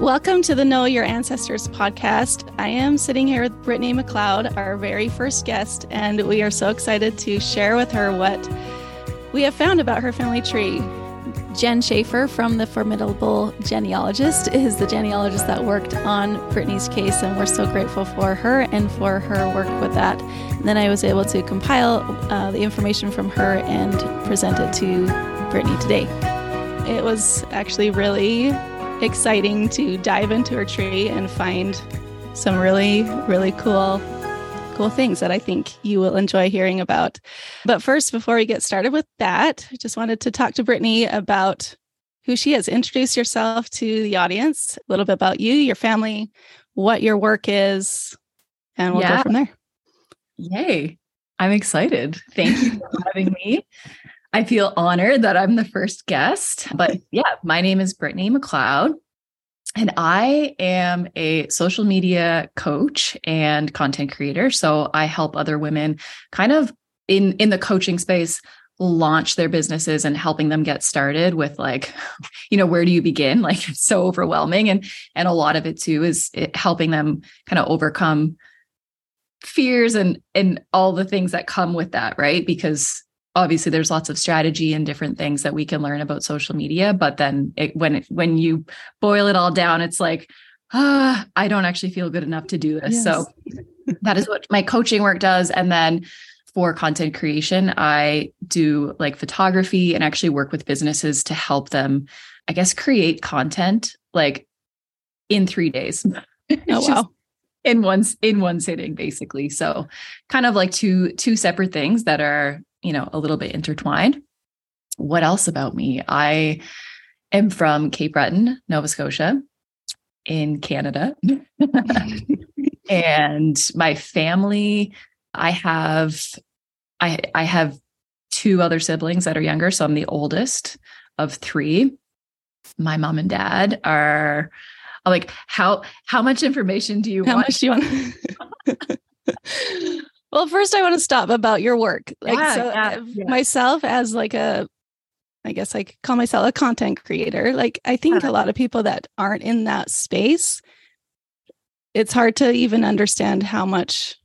Welcome to the Know Your Ancestors podcast. I am sitting here with Brittany Macleod, our very first guest, and we are so excited to share with her what we have found about her family tree. Jen Shaffer from the Formidable Genealogist is the genealogist that worked on Brittany's case, and we're so grateful for her and for her work with that. And then I was able to compile uh, the information from her and present it to Brittany today. It was actually really exciting to dive into her tree and find some really, really cool, cool things that I think you will enjoy hearing about. But first, before we get started with that, I just wanted to talk to Brittany about who she is. Introduce yourself to the audience, a little bit about you, your family, what your work is, and we'll yeah. go from there. Yay. I'm excited. Thank you for having me. I feel honored that I'm the first guest. But yeah, my name is Brittany Macleod. And I am a social media coach and content creator. So I help other women kind of in, in the coaching space launch their businesses and helping them get started with like you know where do you begin like it's so overwhelming and and a lot of it too is it helping them kind of overcome fears and and all the things that come with that right because obviously there's lots of strategy and different things that we can learn about social media but then it, when it, when you boil it all down it's like ah i don't actually feel good enough to do this. Yes. so that is what my coaching work does. And then for content creation i do like photography and actually work with businesses to help them i guess create content like in 3 days. Oh wow. in one in one sitting basically. So kind of like two two separate things that are you know, a little bit intertwined. What else about me? I am from Cape Breton, Nova Scotia, in Canada. and my family, I have I I have two other siblings that are younger, so I'm the oldest of 3. My mom and dad are like how how much information do you how want? much do you want? Well, first I want to stop about your work. Like yeah, so yeah, uh, yeah. myself as like a I guess I call myself a content creator. Like I think a lot of people that aren't in that space it's hard to even understand how much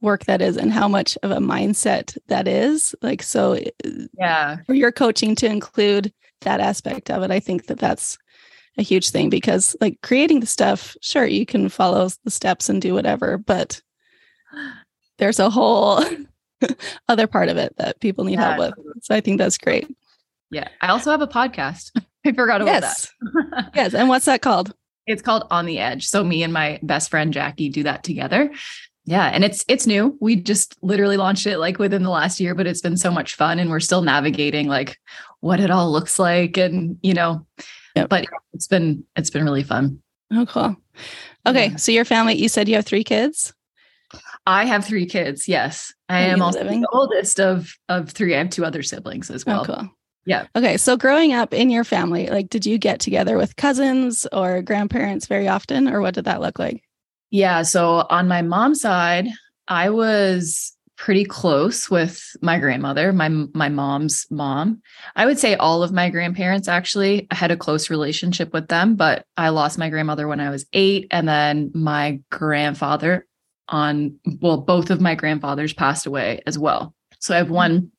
work that is and how much of a mindset that is. Like so uh, yeah. For your coaching to include that aspect of it, I think that that's a huge thing because like creating the stuff, sure, you can follow the steps and do whatever, but there's a whole other part of it that people need yeah. help with. So I think that's great. Yeah. I also have a podcast. I forgot about yes. that. yes. And what's that called? It's called On the Edge. So me and my best friend Jacki do that together. Yeah, and it's it's new. We just literally launched it like within the last year, but it's been so much fun and we're still navigating like what it all looks like and you know, yep. but it's been it's been really fun. Oh cool. Okay, yeah. so your family you said you have 3 kids? I have three kids. Yes, I am also living? the oldest of of three. I have two other siblings as oh, well. Oh, cool. Yeah. Okay. So growing up in your family, like, did you get together with cousins or grandparents very often, or what did that look like? Yeah. So on my mom's side, I was pretty close with my grandmother, my my mom's mom. I would say all of my grandparents actually I had a close relationship with them, but I lost my grandmother when I was 8 and then my grandfather on, well, both of my grandfathers passed away as well. So I have one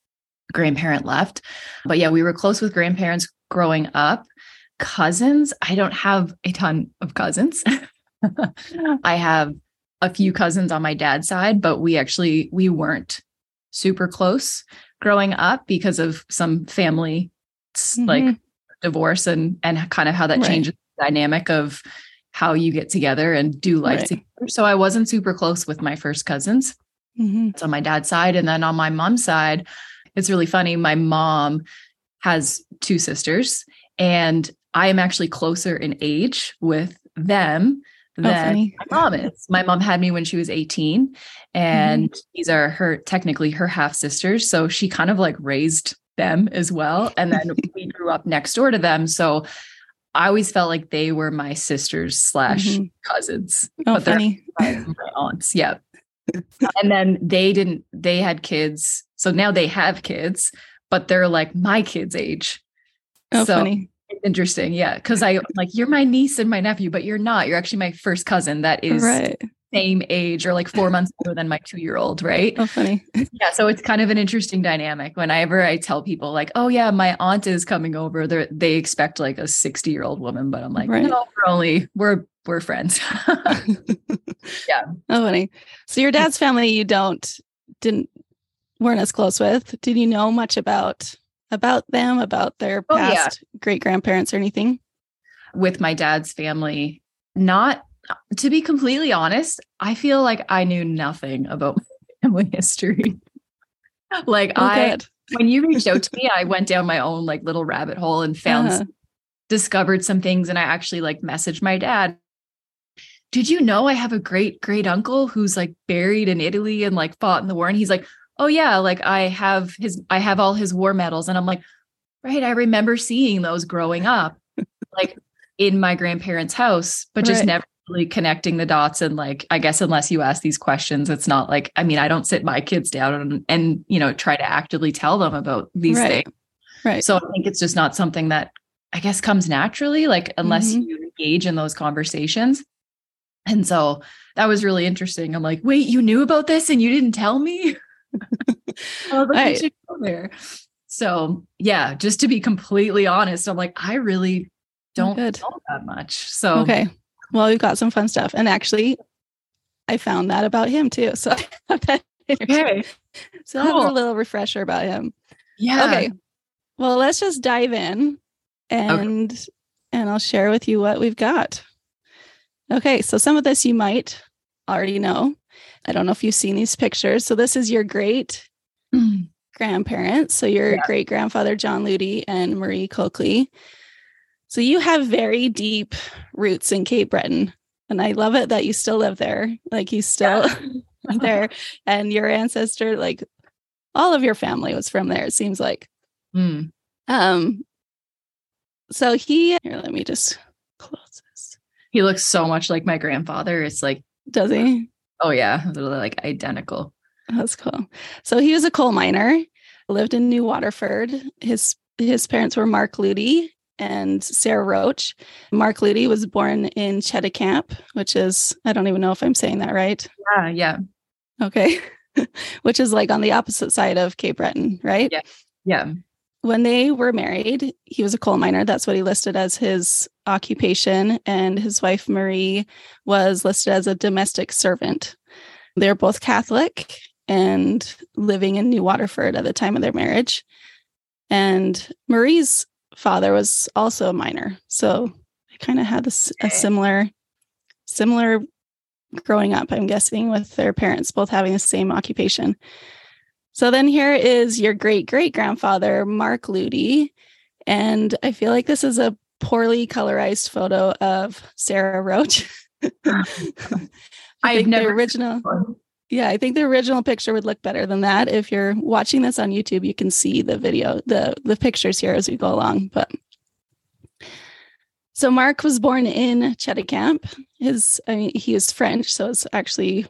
grandparent left. But yeah, we were close with grandparents growing up. Cousins, I don't have a ton of cousins. I have a few cousins on my dad's side, but we actually we weren't super close growing up because of some family mm-hmm. like divorce and and kind of how that right. changes the dynamic of how you get together and do life right. together. So I wasn't super close with my first cousins. Mm-hmm. It's on my dad's side. And then on my mom's side, it's really funny. My mom has two sisters, and I am actually closer in age with them oh, than my mom is. My mom had me when she was 18, and mm-hmm. these are her technically her half sisters. So she kind of like raised them as well. And then we grew up next door to them. So I always felt like they were my sisters slash mm-hmm. cousins. Oh, but funny. my aunts. Yeah. and then they didn't, they had kids. So now they have kids, but they're like my kids' age. Oh, so funny. interesting. Yeah. Cause I like, you're my niece and my nephew, but you're not. You're actually my first cousin that is right. Same age or like four months older than my two year old. Right. Oh, funny. Yeah. So it's kind of an interesting dynamic. Whenever I tell people, like, oh, yeah, my aunt is coming over, they they expect like a 60 year old woman, but I'm like, Right. no, we're only, we're, we're friends. yeah. Oh, funny. So your dad's family, you don't didn't weren't as close with. Did you know much about about them, about their Oh, yeah. past great grandparents or anything? With my dad's family, not to be completely honest, I feel like I knew nothing about my family history. like Oh, I, good. when you reached out to me, I went down my own like little rabbit hole and found Uh-huh. discovered some things and I actually like messaged my dad. Did you know I have a great great uncle who's like buried in Italy and like fought in the war? And he's like, Oh yeah, like I have his I have all his war medals. And I'm like, right, I remember seeing those growing up, like in my grandparents' house, but just Right. never really connecting the dots. And like, I guess unless you ask these questions, it's not like, I mean, I don't sit my kids down and and you know try to actively tell them about these Right. things. Right. So I think it's just not something that I guess comes naturally, like unless Mhm. you engage in those conversations. And so that was really interesting. I'm like, wait, you knew about this and you didn't tell me? I Right. we should go there. So yeah, just to be completely honest, I'm like, I really don't know that much. So Okay. Well, we've got some fun stuff. And actually, I found that about him too. So I have that okay. So I have a little refresher about him. Yeah. Okay. Well, let's just dive in and and I'll share with you what we've got. Okay, so some of this you might already know. I don't know if you've seen these pictures. So this is your great Mm. grandparents. So your Yeah. great grandfather John Ludi and Marie Coakley. So you have very deep roots in Cape Breton. And I love it that you still live there. Like you still are there and your ancestor, like all of your family was from there, it seems like. Mm. Um so he here, let me just close this. He looks so much like my grandfather. It's like, Does he? oh yeah, literally like identical. That's cool. So he was a coal miner, lived in New Waterford. His his parents were Mark Ludi and Sarah Roach. Mark Ludi was born in Cheticamp, which is I don't even know if I'm saying that right. Yeah, yeah. Okay. which is like on the opposite side of Cape Breton, right? Yeah. Yeah. When they were married, he was a coal miner. That's what he listed as his occupation. And his wife, Marie, was listed as a domestic servant. They're both Catholic and living in New Waterford at the time of their marriage. And Marie's father was also a miner. So they kind of had this, a similar, similar growing up, I'm guessing, with their parents both having the same occupation. So then here is your great great grandfather, Mark Ludi. And I feel like this is a poorly colorized photo of Sarah Roach. I I've think never- the original yeah, I think the original picture would look better than that. If you're watching this on YouTube, you can see the video, the the pictures here as we go along. But so Mark was born in Cheticamp. His, I mean, he is French, so it's actually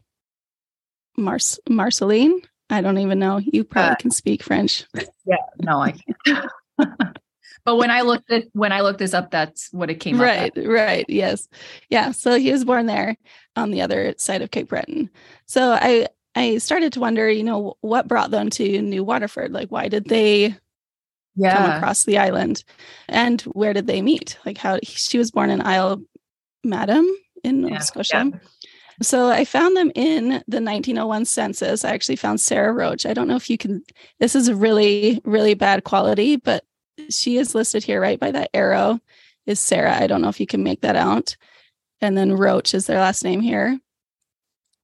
Mars Marceline. I don't even know. You probably Uh, can speak French. Yeah, no, I can't. but when I looked this when I looked this up, that's what it came right, up. right. Yes. Yeah. So he was born there on the other side of Cape Breton. So I I started to wonder, you know, what brought them to New Waterford? Like why did they come across the island and where did they meet like how she was born in Isle Madame in nova Yeah, scotia so i found them in the 1901 census i actually found sarah roach i don't know if you can this is really really bad quality but she is listed here right by that arrow is sarah i don't know if you can make that out and then roach is their last name here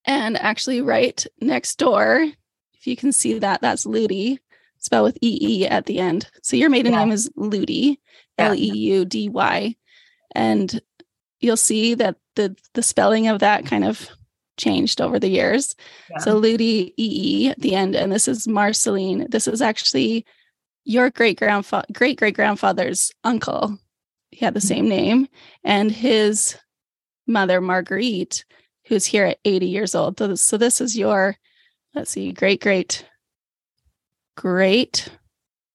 and actually right next door if you can see that that's ludi spelled with EE at the end. So your maiden Yeah. name is Ludi, L E U D Y. And you'll see that the the spelling of that kind of changed over the years. Yeah. So Ludi EE at the end. And this is Marceline. This is actually your great grandfather great great grandfather's uncle. He had the Mm-hmm. same name. And his mother, Marguerite, who's here at 80 years old. So, so this is your, let's see, great great great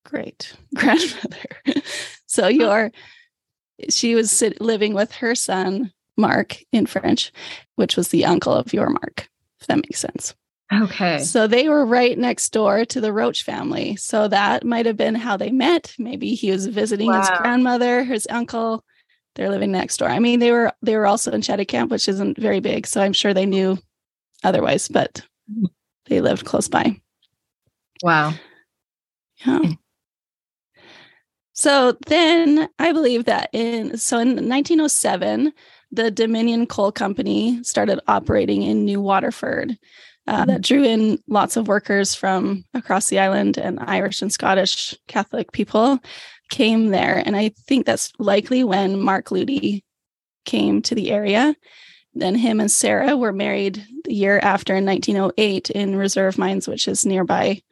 great grandmother. so your she was sit, living with her son, Mark, in French, which was the uncle of your Mark, if that makes sense. Okay. So they were right next door to the Roach family. So that might have been how they met. Maybe he was visiting wow. his grandmother, his uncle. They're living next door. I mean, they were they were also in Camp, which isn't very big, so I'm sure they knew otherwise, but mm-hmm. they lived close by. Wow. Yeah. So then I believe that in so in 1907, the Dominion Coal Company started operating in New Waterford. Uh, that drew in lots of workers from across the island and Irish and Scottish Catholic people came there. And I think that's likely when Mark Ludy came to the area. Then him and Sarah were married the year after in 1908 in Reserve Mines, which is nearby.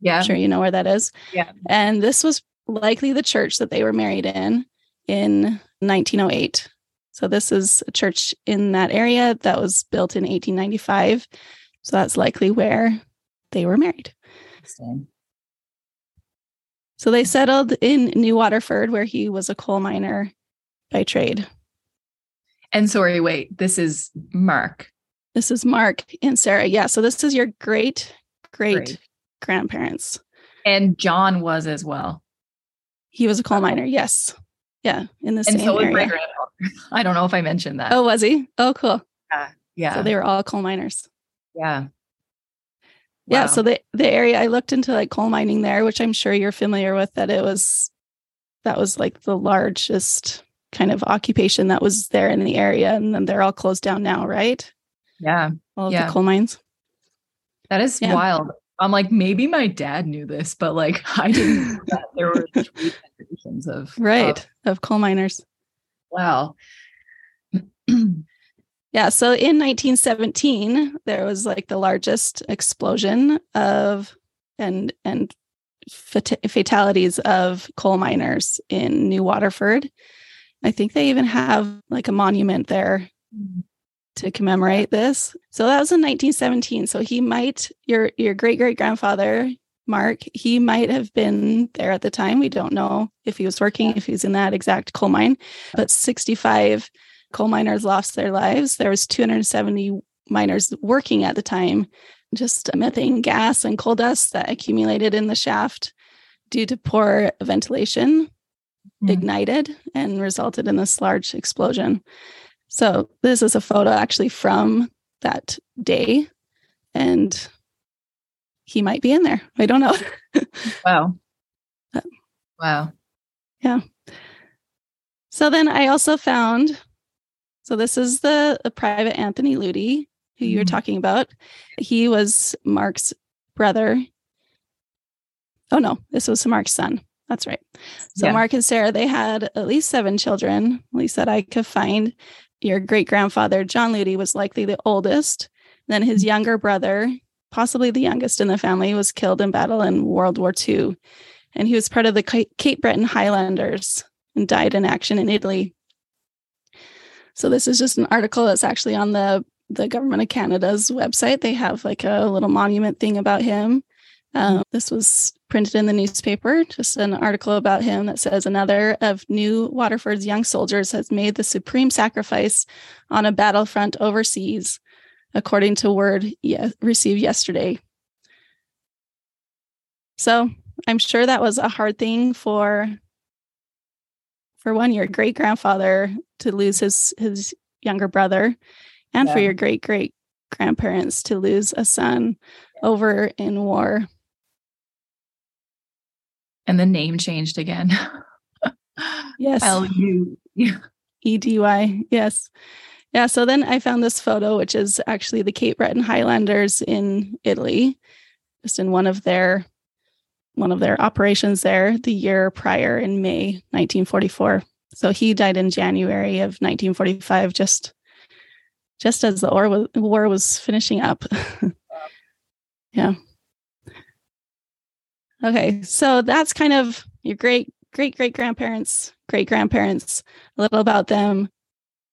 Yeah. I'm sure you know where that is. Yeah. And this was likely the church that they were married in in 1908. So this is a church in that area that was built in 1895. So that's likely where they were married. So they settled in New Waterford, where he was a coal miner by trade. And sorry, wait, this is Mark. This is Mark and Sarah. Yeah. So this is your great, great, great. grandparents. And John was as well. He was a coal oh. miner. Yes. Yeah. In the and same so area. my grandfather. I don't know if I mentioned that. Oh, was he? Oh, cool. Yeah. Yeah. So they were all coal miners. Yeah. Wow. Yeah. So the the area I looked into like coal mining there, which I'm sure you're familiar with, that it was that was like the largest kind of occupation that was there in the area. And then they're all closed down now, right? Yeah. All yeah. the coal mines. That is yeah. wild. I'm like, maybe my dad knew this, but like I didn't know that there were three generations of right of, of coal miners. Wow. Yeah. So in 1917, there was like the largest explosion of and and fat- fatalities of coal miners in New Waterford. I think they even have like a monument there to commemorate this. So that was in 1917. So he might your your great great grandfather Mark, he might have been there at the time. We don't know if he was working, if he was in that exact coal mine, but 65 coal miners lost their lives. There was 270 miners working at the time, just methane gas and coal dust that accumulated in the shaft due to poor ventilation mm. ignited and resulted in this large explosion. So this is a photo actually from that day and he might be in there. I don't know. wow. But, wow. Yeah. So then I also found so this is the, the private Anthony Ludy, who you were mm-hmm. talking about. He was Mark's brother. Oh no, this was Mark's son. That's right. So yeah. Mark and Sarah, they had at least seven children, at least that I could find. Your great grandfather, John Ludy, was likely the oldest. Then his mm-hmm. younger brother, possibly the youngest in the family, was killed in battle in World War II. And he was part of the Cape Breton Highlanders and died in action in Italy so this is just an article that's actually on the the government of Canada's website. They have like a little monument thing about him. Um, this was printed in the newspaper, just an article about him that says another of New Waterford's young soldiers has made the supreme sacrifice on a battlefront overseas, according to word ye- received yesterday. So I'm sure that was a hard thing for for one your great grandfather to lose his his younger brother and yeah. for your great great grandparents to lose a son over in war. And the name changed again. Yes. L-u e-d-y yes. Yeah so then i found this photo which is actually the cape breton highlanders in italy just in one of their one of their operations there the year prior in May 1944. So he died in January of 1945, just just as the war was, war was finishing up. yeah. Okay, so that's kind of your great great great grandparents, great grandparents, a little about them,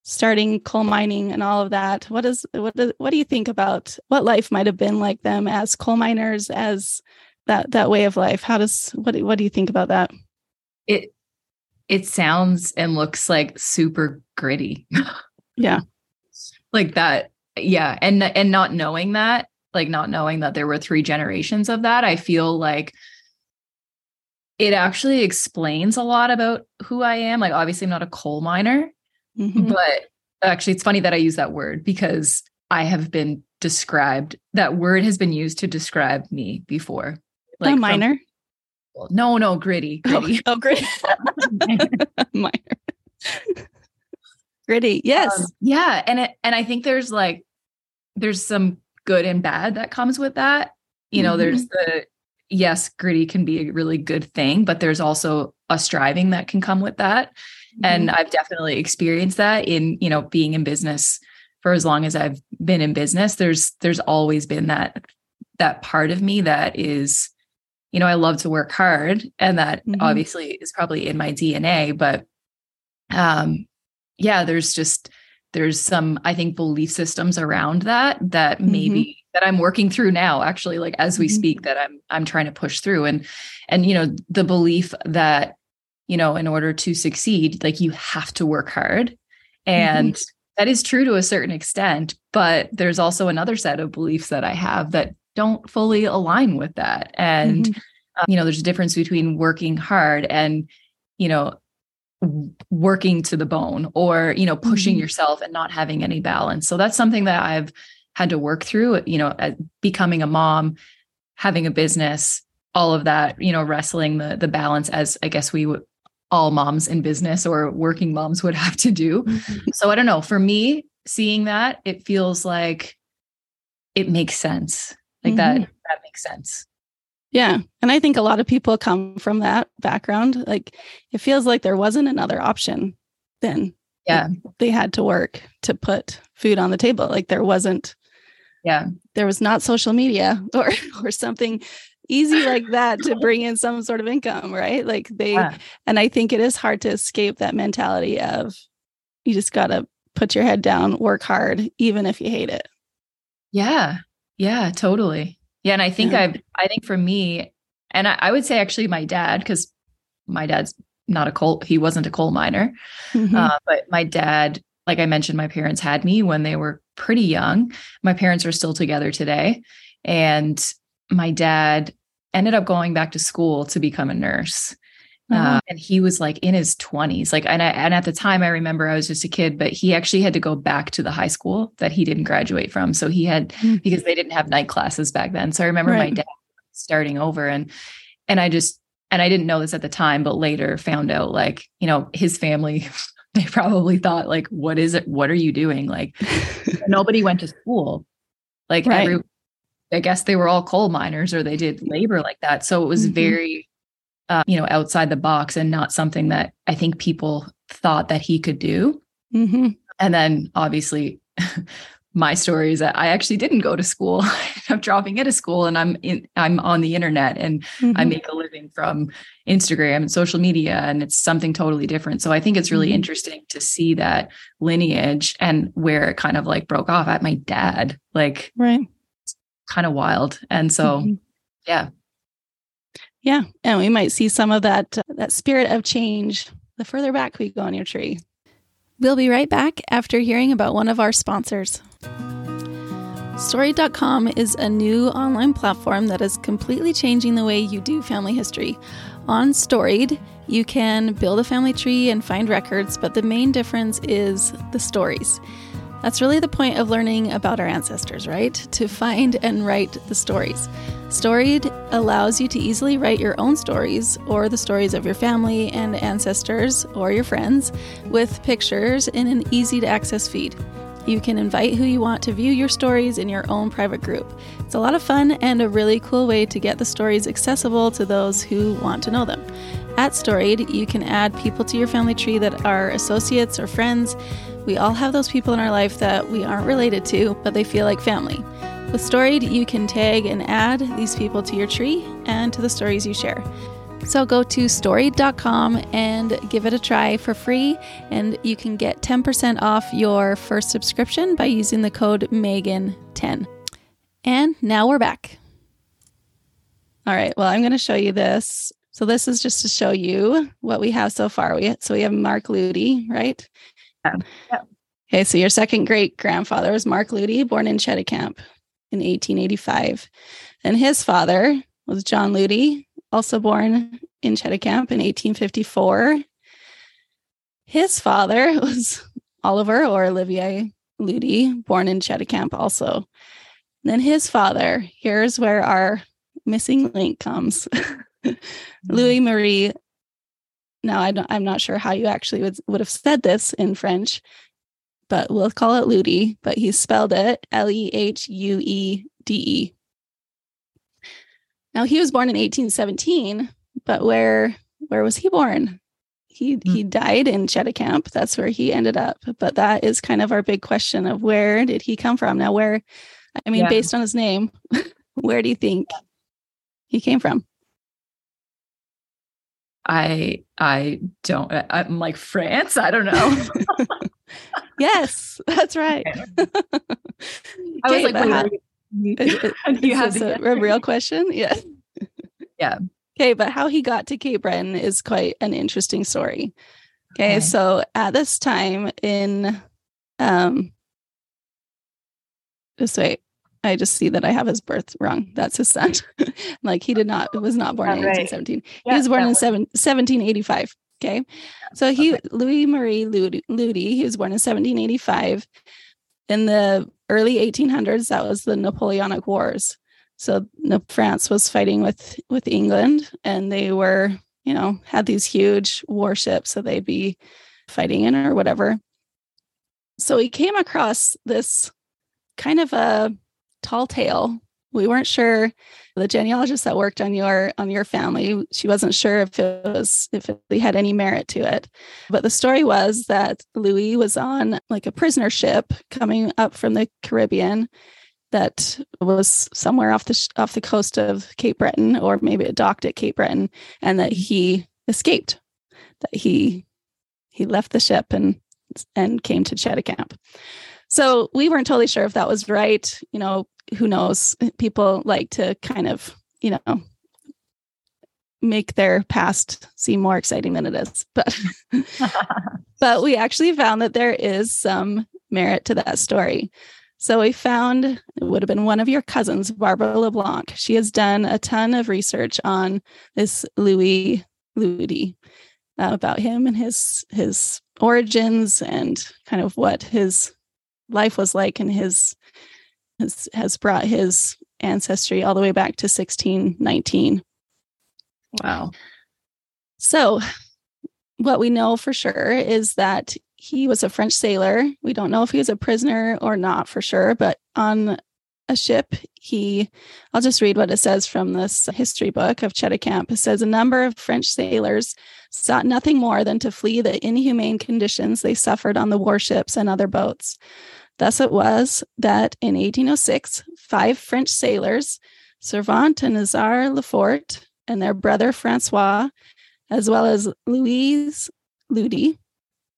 starting coal mining and all of that. What is what do, what do you think about what life might have been like them as coal miners, as that that way of life how does what what do you think about that it it sounds and looks like super gritty. Yeah. like that. Yeah. And and not knowing that, like not knowing that there were three generations of that, I feel like it actually explains a lot about who I am. Like obviously I'm not a coal miner, Mhm. but actually it's funny that I use that word because I have been described that word has been used to describe me before. a from minor. people. No, no, gritty, gritty. Oh, gritty. minor. Gritty. Yes. Um, yeah, and it and I think there's like there's some good and bad that comes with that. You know, there's the yes, gritty can be a really good thing, but there's also a striving that can come with that. And I've definitely experienced that in, you know, being in business for as long as I've been in business. There's there's always been that that part of me that is you know, I love to work hard and that Mhm. obviously is probably in my DNA, but um yeah, there's just there's some I think belief systems around that that maybe that I'm working through now actually like as we Mhm. speak that I'm I'm trying to push through and and you know the belief that you know in order to succeed like you have to work hard and that is true to a certain extent but there's also another set of beliefs that I have that don't fully align with that. And Mhm. uh, you know there's a difference between working hard and you know working to the bone or you know pushing Mhm. yourself and not having any balance. So that's something that i've had to work through you know becoming a mom having a business all of that you know wrestling the the balance as i guess we would all moms in business or working moms would have to do. So i don't know. For me seeing that it feels like it makes sense like that Mhm. that makes sense Yeah. And I think a lot of people come from that background. Like it feels like there wasn't another option then. Yeah. They had to work to put food on the table. Like there wasn't, yeah there was not social media or or something easy like that to bring in some sort of income, right? Like they Yeah. and I think it is hard to escape that mentality of you just gotta put your head down, work hard, even if you hate it. Yeah. Yeah, totally. Yeah. And I think Yeah. I've, I think for me, and I, I would say actually my dad, because my dad's not a coal, he wasn't a coal miner. Mhm. Uh, but my dad, like I mentioned, my parents had me when they were pretty young. My parents are still together today. And my dad ended up going back to school to become a nurse. Uh-huh. Uh, and he was like in his 20s like and I, and at the time i remember i was just a kid but he actually had to go back to the high school that he didn't graduate from so he had Mm. because they didn't have night classes back then so i remember my dad starting over and and i just and i didn't know this at the time but later found out like you know his family they probably thought like what is it what are you doing like nobody went to school like Right. every i guess they were all coal miners or they did labor like that so it was Mhm. very uh, you know outside the box and not something that i think people thought that he could do Mhm. and then obviously my story is that i actually didn't go to school i'm dropping out of school and i'm in i'm on the internet and i Mhm. make a living from instagram and social media and it's something totally different so i think it's really Mhm. interesting to see that lineage and where it kind of like broke off at my dad like right. kind of wild and so Mhm. yeah Yeah, and we might see some of that uh, that spirit of change the further back we go on your tree. We'll be right back after hearing about one of our sponsors. Storied.com is a new online platform that is completely changing the way you do family history. On Storied, you can build a family tree and find records, but the main difference is the stories. That's really the point of learning about our ancestors, right? To find and write the stories. Storied allows you to easily write your own stories or the stories of your family and ancestors or your friends with pictures in an easy to access feed. You can invite who you want to view your stories in your own private group. It's a lot of fun and a really cool way to get the stories accessible to those who want to know them. At Storied, you can add people to your family tree that are associates or friends. We all have those people in our life that we aren't related to, but they feel like family. With Storied, you can tag and add these people to your tree and to the stories you share. So go to storied.com and give it a try for free, and you can get 10% off your first subscription by using the code Megan10. And now we're back. All right, well, I'm going to show you this So this is just to show you what we have so far. We so we have Mark Ludi, right? Yeah. yeah. Okay, so your second great grandfather was Mark Ludi, born in Cheticamp in 1885. And his father was John Ludi, also born in Cheticamp in 1854. His father was Oliver or Olivier Ludi, born in Cheticamp also. And then his father, here's where our missing link comes. Mm-hmm. Louis Marie. Now I don't, I'm not sure how you actually would, would have said this in French, but we'll call it Ludi, but he spelled it L E H U E D E. Now he was born in 1817, but where where was he born? He mm. he died in Cheticamp. That's where he ended up. But that is kind of our big question of where did he come from? Now where I mean, yeah. based on his name, where do you think he came from? I I don't I'm like France. I don't know. yes, that's right. I was like, how, you have a, a real question? Yeah. Yeah. Okay, but how he got to Cape Breton is quite an interesting story. Okay, okay. so at this time in um just wait. I just see that I have his birth wrong. That's his son. like he did not was not born in 1817. Yeah, he was born in seven, 1785. Okay. So he okay. Louis Marie Ludi, Ludi, he was born in 1785. In the early 1800s, that was the Napoleonic Wars. So France was fighting with with England and they were, you know, had these huge warships so they'd be fighting in or whatever. So he came across this kind of a tall tale. We weren't sure the genealogist that worked on your on your family, she wasn't sure if it was if it had any merit to it. But the story was that Louis was on like a prisoner ship coming up from the Caribbean that was somewhere off the off the coast of Cape Breton or maybe it docked at Cape Breton and that he escaped that he he left the ship and and came to Cheticamp. So we weren't totally sure if that was right. You know, who knows? People like to kind of, you know, make their past seem more exciting than it is. But but we actually found that there is some merit to that story. So we found it would have been one of your cousins, Barbara LeBlanc. She has done a ton of research on this Louis Ludi uh, about him and his his origins and kind of what his life was like and his, his has brought his ancestry all the way back to 1619. Wow. So, what we know for sure is that he was a French sailor. We don't know if he was a prisoner or not for sure, but on a ship, he, I'll just read what it says from this history book of Cheticamp. It says a number of French sailors sought nothing more than to flee the inhumane conditions they suffered on the warships and other boats. Thus it was that in 1806, five French sailors, Servant and Nazar Lefort, and their brother Francois, as well as Louise Ludi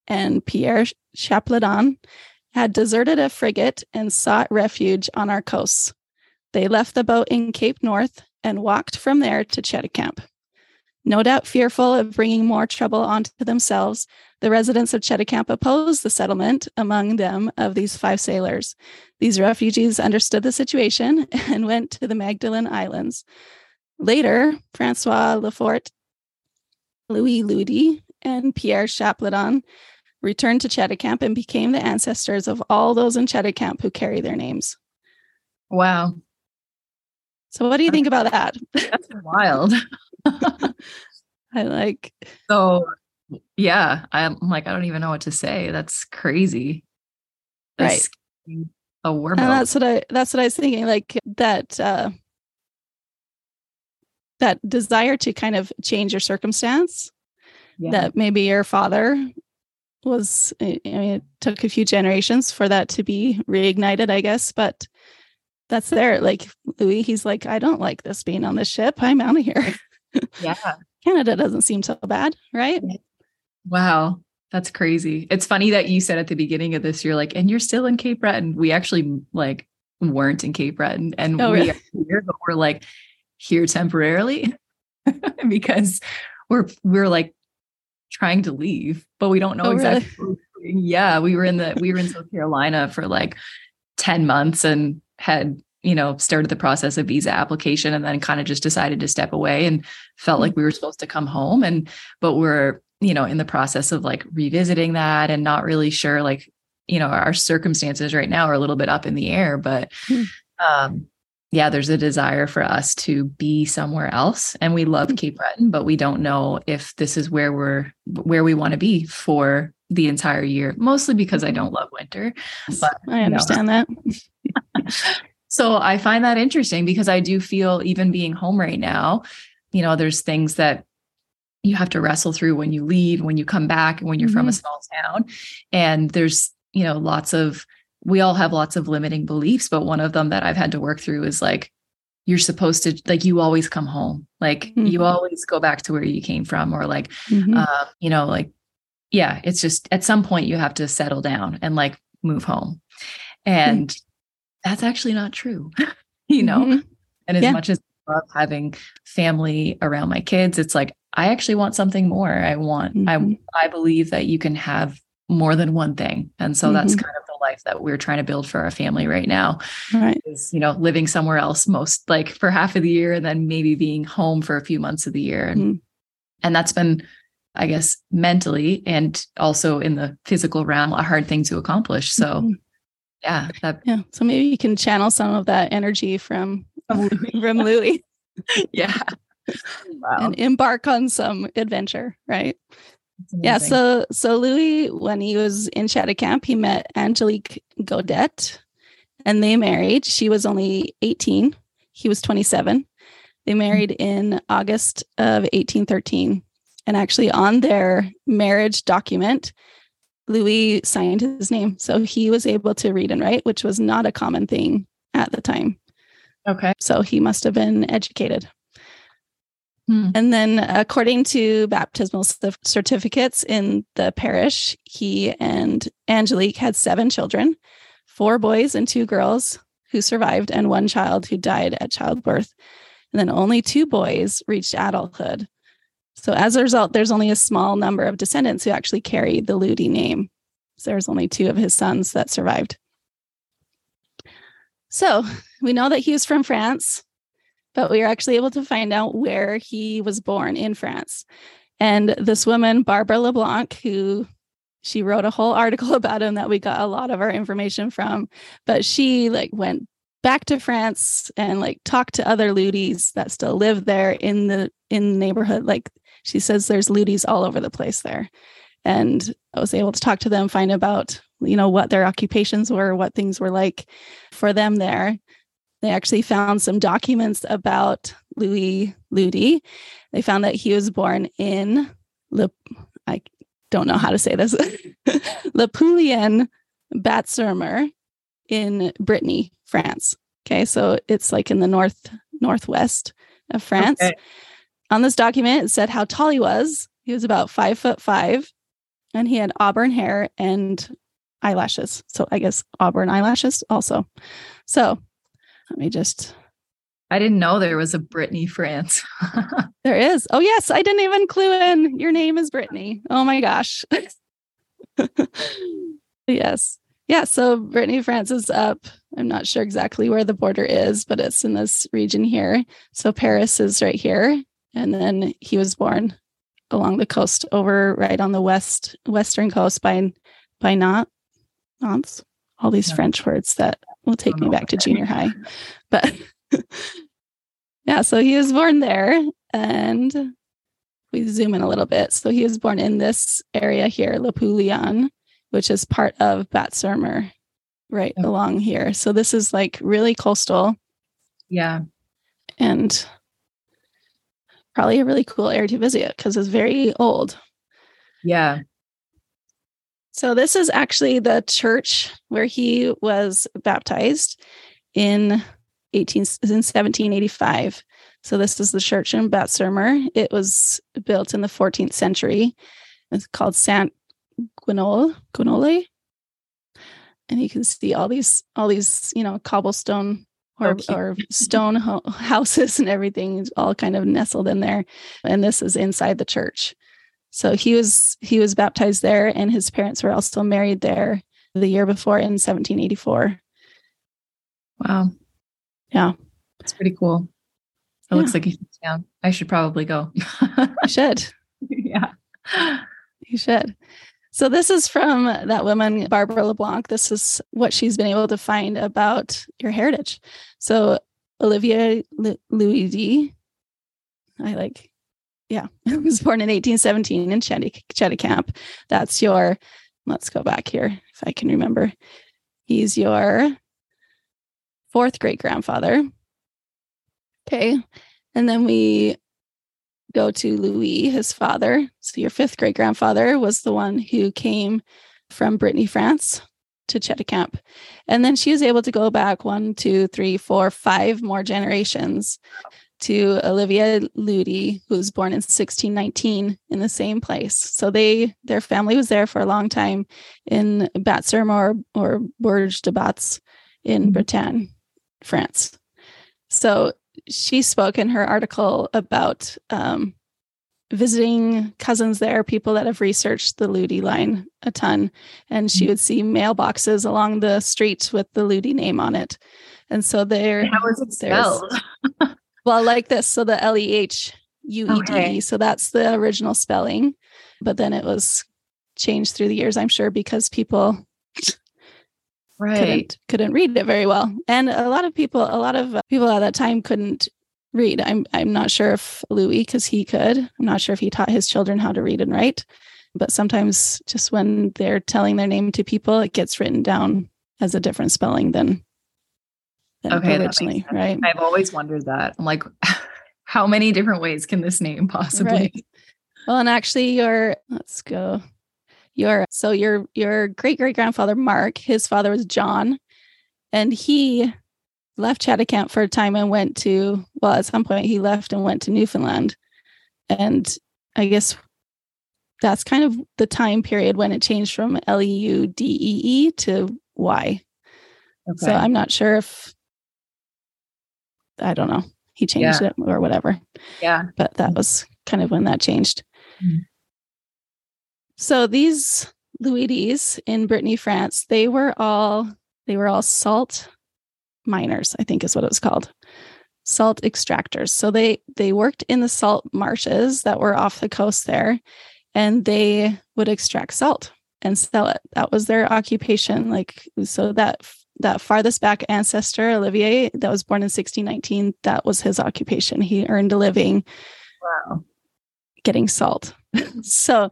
and Pierre Chaplaudon, had deserted a frigate and sought refuge on our coasts. They left the boat in Cape North and walked from there to Cheticamp. No doubt fearful of bringing more trouble onto themselves, the residents of Cheticamp opposed the settlement among them of these five sailors. These refugees understood the situation and went to the Magdalen Islands. Later, Francois Lafort, Louis Ludi, and Pierre Chaplaudon returned to Cheticamp and became the ancestors of all those in Cheticamp who carry their names. Wow. So, what do you think about that? That's wild. I like. So, yeah, I'm like, I don't even know what to say. That's crazy. That's right. A war And that's what I that's what I was thinking. Like that uh that desire to kind of change your circumstance. Yeah. That maybe your father was I mean it took a few generations for that to be reignited, I guess, but that's there. Like Louis, he's like, I don't like this being on the ship. I'm out of here. Yeah. Canada doesn't seem so bad, right? Wow. That's crazy. It's funny that you said at the beginning of this, you're like, and you're still in Cape Breton. We actually like weren't in Cape Breton and oh, we really? are here, but we're like here temporarily. because we're we're like trying to leave, but we don't know Oh, really? exactly. Yeah, we were in the we were in South Carolina for like 10 months and had, you know, started the process of visa application and then kind of just decided to step away and felt like we were supposed to come home and but we're, you know, in the process of like revisiting that and not really sure like, you know, our circumstances right now are a little bit up in the air, but Hmm. um yeah, there's a desire for us to be somewhere else. And we love Cape Breton, but we don't know if this is where we're where we want to be for the entire year, mostly because I don't love winter. But I you know. understand that. So I find that interesting because I do feel even being home right now, you know, there's things that you have to wrestle through when you leave, when you come back, and when you're from a Mhm. small town. And there's, you know, lots of, we all have lots of limiting beliefs, but one of them that I've had to work through is like, you're supposed to, like, you always come home. Like, Mhm. you always go back to where you came from, or like, Mhm. uh, you know, like, yeah, it's just at some point you have to settle down and like move home. And that's actually not true, you know? Mhm. And as Yeah. much as I love having family around my kids, it's like, I actually want something more. I want, Mhm. I, I believe that you can have more than one thing. And so that's Mhm. kind of the life that we're trying to build for our family right now right. is, you know, living somewhere else most like for half of the year and then maybe being home for a few months of the year. And, Mhm. and that's been, I guess, mentally and also in the physical realm, a hard thing to accomplish. So Mhm. Yeah, that, Yeah. So maybe you can channel some of that energy from from Louis yeah. Wow. and embark on some adventure, right? Yeah. So so Louis, when he was in Cheticamp, he met Angelique Godet and they married. She was only 18. He was 27. They hmm. married in August of 1813. And actually on their marriage document, Louis signed his name. So he was able to read and write, which was not a common thing at the time. okay. So he must have been educated. Hmm. And then, according to baptismal certificates in the parish, he and Angelique had seven children four boys and two girls who survived, and one child who died at childbirth. And then only two boys reached adulthood. So, as a result, there's only a small number of descendants who actually carry the Ludi name. So, there's only two of his sons that survived. So, we know that he was from France but we were actually able to find out where he was born in France. And this woman, Barbara LeBlanc, who she wrote a whole article about him that we got a lot of our information from, but she like went back to France and like talked to other Ludis that still live there in the in the neighborhood. Like she says there's Ludis all over the place there. And I was able to talk to them, find about, you know, what their occupations were, what things were like for them there they actually found some documents about Louis Ludi. They found that he was born in Le, I don't know how to say this, Le Poulien Batz-sur-Mer in Brittany, France. Okay, so it's like in the north northwest of France. Okay. On this document, it said how tall he was. He was about five foot five, and he had auburn hair and eyelashes. So I guess auburn eyelashes also. So let me just I didn't know there was a Brittany, France. there is. Oh yes, I didn't even clue in. Your name is Brittany. Oh my gosh. yes. Yeah, so Brittany France is up. I'm not sure exactly where the border is, but it's in this region here. So Paris is right here. And then he was born along the coast over right on the west western coast by by Nantes. Nantes. All these Yeah. French words that will take me back to junior high. But yeah, so he was born there and we zoom in a little bit. So he was born in this area here, Le Poulion, which is part of Batz-sur-Mer right Okay. along here. So this is like really coastal yeah. and probably a really cool area to visit because it's very old. Yeah. So this is actually the church where he was baptized in 18 in 1785. So this is the church in Batz-sur-Mer. It was built in the 14th century. It's called Saint Guinole, Guinole. And you can see all these all these, you know, cobblestone or, oh, or stone ho- houses and everything all kind of nestled in there. And this is inside the church. So he was he was baptized there and his parents were also married there the year before in 1784 wow. Yeah. It's pretty cool. It yeah. looks like he's down i should probably go. You should. Yeah. You should so this is from that woman, Barbara LeBlanc. This is what she's been able to find about your heritage. So Olivia Louis D. I like, yeah, was born in 1817 in Cheticamp. That's your, let's go back here if I can remember. He's your fourth great grandfather. Okay. And then we go to Louis, his father. So your fifth great grandfather was the one who came from Brittany, France to Cheticamp. And then she was able to go back one, two, three, four, five more generations to Olivier Ludi, who was born in 1619 in the same place. So they their family was there for a long time in Batz-sur-Mer, or Bourg de Batz in mm-hmm. Bretagne, France. So she spoke in her article about um, visiting cousins there, people that have researched the Ludi line a ton. And she mm-hmm. would see mailboxes along the street with the Ludi name on it. And so there, how is it spelled? well, like this. So the L E H U E D. Okay. So that's the original spelling. But then it was changed through the years, I'm sure, because people right. couldn't, couldn't read it very well. And a lot of people a lot of uh, people at that time couldn't read. I'm i'm not sure if louis because he could. I'm not sure if he taught his children how to read and write. But sometimes just when they're telling their name to people it gets written down as a different spelling than, than okay, originally right? I've always wondered that. I'm like how many different ways can this name possibly right. well and actually your let's go. Your so your your great great grandfather Mark, his father was John, and he left Cheticamp for a time and went to well at some point he left and went to Newfoundland, and I guess that's kind of the time period when it changed from L E U D E E to Y. Okay. So I'm not sure if I don't know. He changed yeah. it or whatever. Yeah. But that was kind of when that changed. Mm-hmm. So these Louidis in Brittany, France, they were all they were all salt miners, I think is what it was called. Salt extractors. So they they worked in the salt marshes that were off the coast there and they would extract salt and sell it. That was their occupation. Like so that that farthest back ancestor, Olivier, that was born in 1619, that was his occupation. He earned a living wow. getting salt. so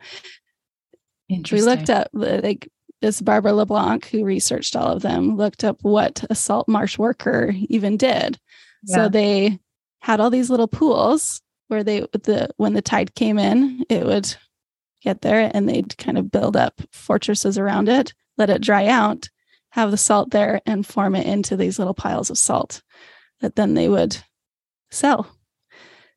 we looked up uh, like this Barbara LeBlanc, who researched all of them, looked up what a salt marsh worker even did. Yeah. So they had all these little pools where they the when the tide came in, it would get there and they'd kind of build up fortresses around it, let it dry out, have the salt there and form it into these little piles of salt that then they would sell.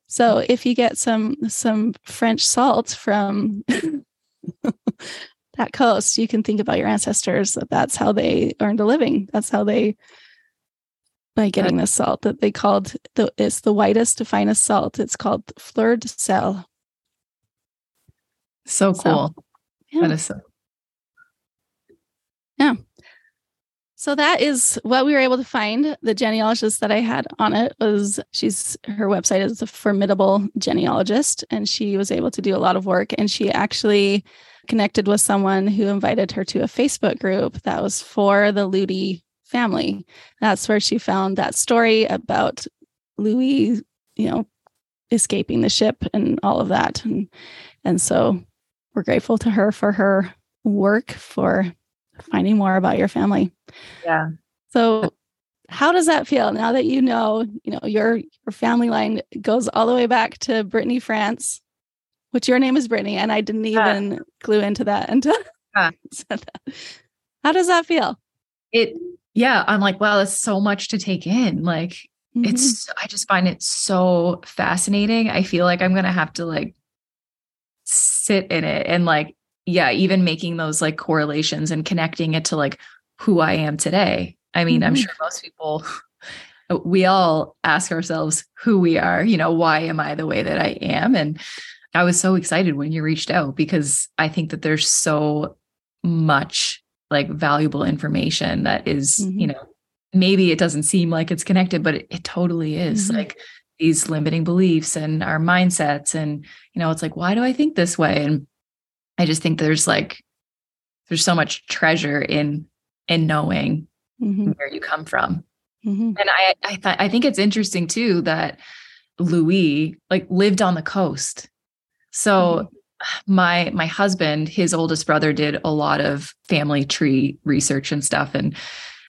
So if you get some some French salt from that coast, you can think about your ancestors that that's how they earned a living. That's how they, by getting this salt that they called the, it's the whitest, to finest salt. It's called fleur de sel. So cool. So, yeah. That is so. Yeah. So that is what we were able to find. The genealogist that I had on it was she's her website is a formidable genealogist, and she was able to do a lot of work. And she actually connected with someone who invited her to a Facebook group that was for the Ludi family. That's where she found that story about Louis, you know, escaping the ship and all of that. And and so we're grateful to her for her work for finding more about your family. Yeah. So how does that feel now that you know, you know, your your family line goes all the way back to Brittany, France? which your name is Brittany, and I didn't even glue into that until said that. How does that feel? It, yeah, I'm like, wow, that's so much to take in. Like, mm-hmm. it's, I just find it so fascinating. I feel like I'm going to have to like sit in it and like, yeah, even making those like correlations and connecting it to like who I am today. I mean, mm-hmm. I'm sure most people we all ask ourselves who we are, you know, why am I the way that I am? And I was so excited when you reached out because I think that there's so much like valuable information that is, mm-hmm. you know, maybe it doesn't seem like it's connected, but it, it totally is. Mm-hmm. Like these limiting beliefs and our mindsets. And, you know, it's like, why do I think this way? And I just think there's like, there's so much treasure in in knowing mm-hmm. where you come from. Mm-hmm. And I I th- I think it's interesting too that Louis like lived on the coast. So mm-hmm. my my husband, his oldest brother did a lot of family tree research and stuff and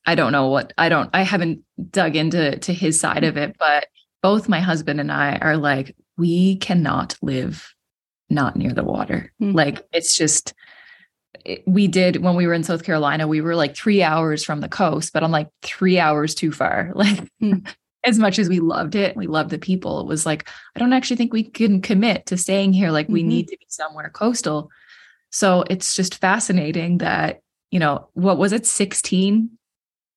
I don't know what I don't I haven't dug into to his side of it, but both my husband and I are like we cannot live not near the water. Mm-hmm. Like it's just we did when we were in South Carolina, we were like three hours from the coast, but I'm like three hours too far. Like mm. as much as we loved it, we loved the people. It was like, I don't actually think we can commit to staying here. Like mm-hmm. we need to be somewhere coastal. So it's just fascinating that, you know, what was it? 16,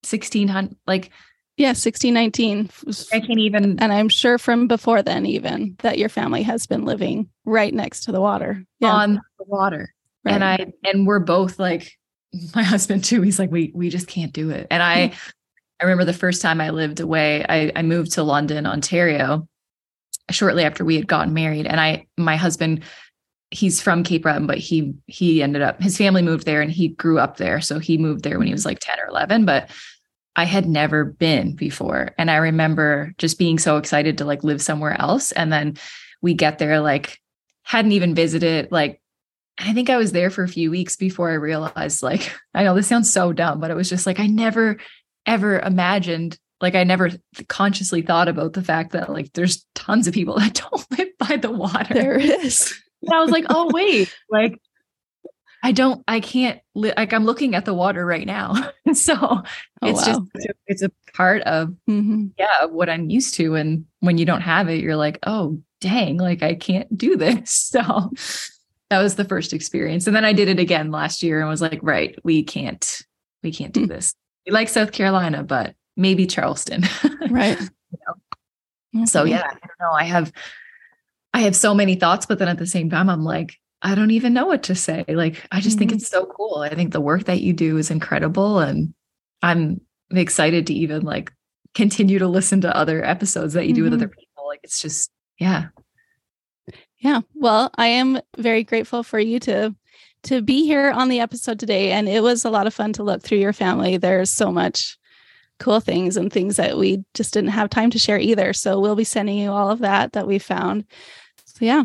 1600, like yeah, 1619. I can't even. And I'm sure from before then, even that your family has been living right next to the water. Yeah. On the water. Right. And I and we're both like my husband too. He's like, we we just can't do it. And I hmm. I remember the first time I lived away, I, I moved to London, Ontario, shortly after we had gotten married. And I my husband, he's from Cape Breton, but he he ended up his family moved there and he grew up there. So he moved there when he was hmm. like 10 or 11. But I had never been before. And I remember just being so excited to like live somewhere else. And then we get there, like, hadn't even visited, like I think I was there for a few weeks before I realized, like, I know this sounds so dumb, but it was just like, I never ever imagined, like, I never consciously thought about the fact that, like, there's tons of people that don't live by the water. There is. And I was like, oh, wait, like, I don't, I can't, li- like, I'm looking at the water right now. so oh, it's wow. just, it's a part of, mm-hmm. yeah, what I'm used to. And when you don't have it, you're like, oh, dang, like, I can't do this. So, that was the first experience. And then I did it again last year and was like, right, we can't, we can't do hmm. this. We like South Carolina, but maybe Charleston. right. you know? So yeah, I don't know. I have I have so many thoughts, but then at the same time, I'm like, I don't even know what to say. Like, I just mm-hmm. think it's so cool. I think the work that you do is incredible. And I'm excited to even like continue to listen to other episodes that you do mm-hmm. with other people. Like it's just, yeah, yeah. Well, I am very grateful for you to to be here on the episode today and it was a lot of fun to look through your family. There's so much cool things and things that we just didn't have time to share either. So we'll be sending you all of that that we found. So yeah.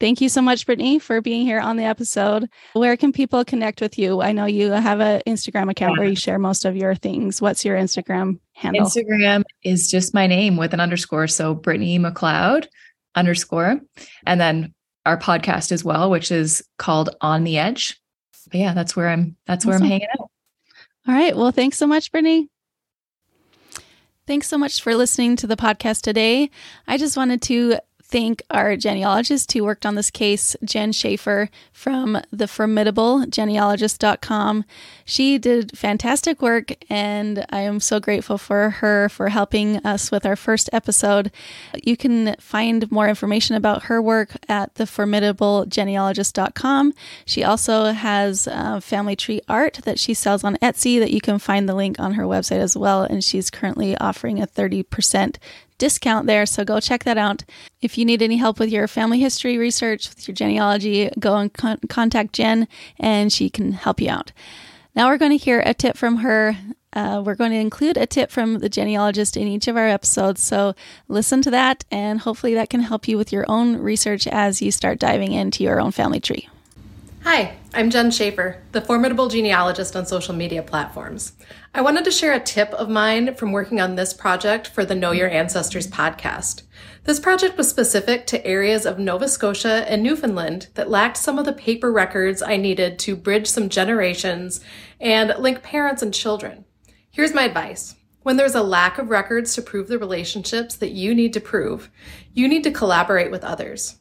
Thank you so much, Brittany, for being here on the episode. Where can people connect with you? I know you have an Instagram account yeah. where you share most of your things. What's your Instagram handle? Instagram is just my name with an underscore. So Brittany Macleod underscore. And then our podcast as well, which is called On the Edge. But yeah, that's where I'm that's where I'm hanging out. All right. Well, thanks so much, Brittany. Thanks so much for listening to the podcast today. I just wanted to thank our genealogist who worked on this case, Jen Shaffer from the formidable genealogist.com. She did fantastic work, and I am so grateful for her for helping us with our first episode. You can find more information about her work at the formidable genealogist.com. She also has uh, family tree art that she sells on Etsy that you can find the link on her website as well. And she's currently offering a 30% discount there. So go check that out. If you need any help with your family history research, with your genealogy, go and con- contact Jen and she can help you out. Now we're going to hear a tip from her. Uh, we're going to include a tip from the genealogist in each of our episodes. So listen to that, and hopefully that can help you with your own research as you start diving into your own family tree. Hi, I'm Jen Shaffer, the formidable genealogist on social media platforms. I wanted to share a tip of mine from working on this project for the Know Your Ancestors podcast. This project was specific to areas of Nova Scotia and Newfoundland that lacked some of the paper records I needed to bridge some generations and link parents and children. Here's my advice. When there's a lack of records to prove the relationships that you need to prove, you need to collaborate with others.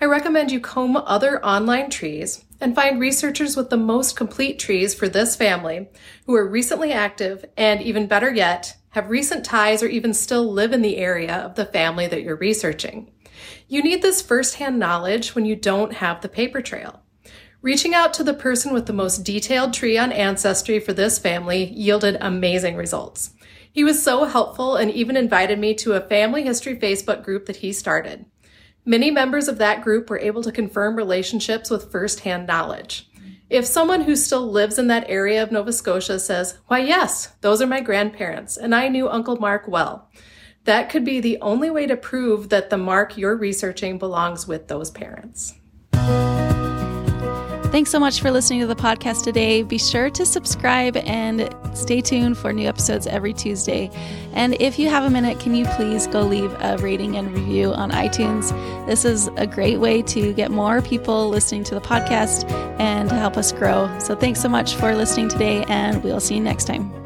I recommend you comb other online trees and find researchers with the most complete trees for this family who are recently active and, even better yet, have recent ties, or even still live in the area of the family that you're researching. You need this firsthand knowledge when you don't have the paper trail. Reaching out to the person with the most detailed tree on Ancestry for this family yielded amazing results. He was so helpful and even invited me to a family history Facebook group that he started. Many members of that group were able to confirm relationships with firsthand knowledge. If someone who still lives in that area of Nova Scotia says, Why, yes, those are my grandparents, and I knew Uncle Mark well, that could be the only way to prove that the Mark you're researching belongs with those parents. Thanks so much for listening to the podcast today. Be sure to subscribe and stay tuned for new episodes every Tuesday. And if you have a minute, can you please go leave a rating and review on iTunes? This is a great way to get more people listening to the podcast and to help us grow. So thanks so much for listening today, and we'll see you next time.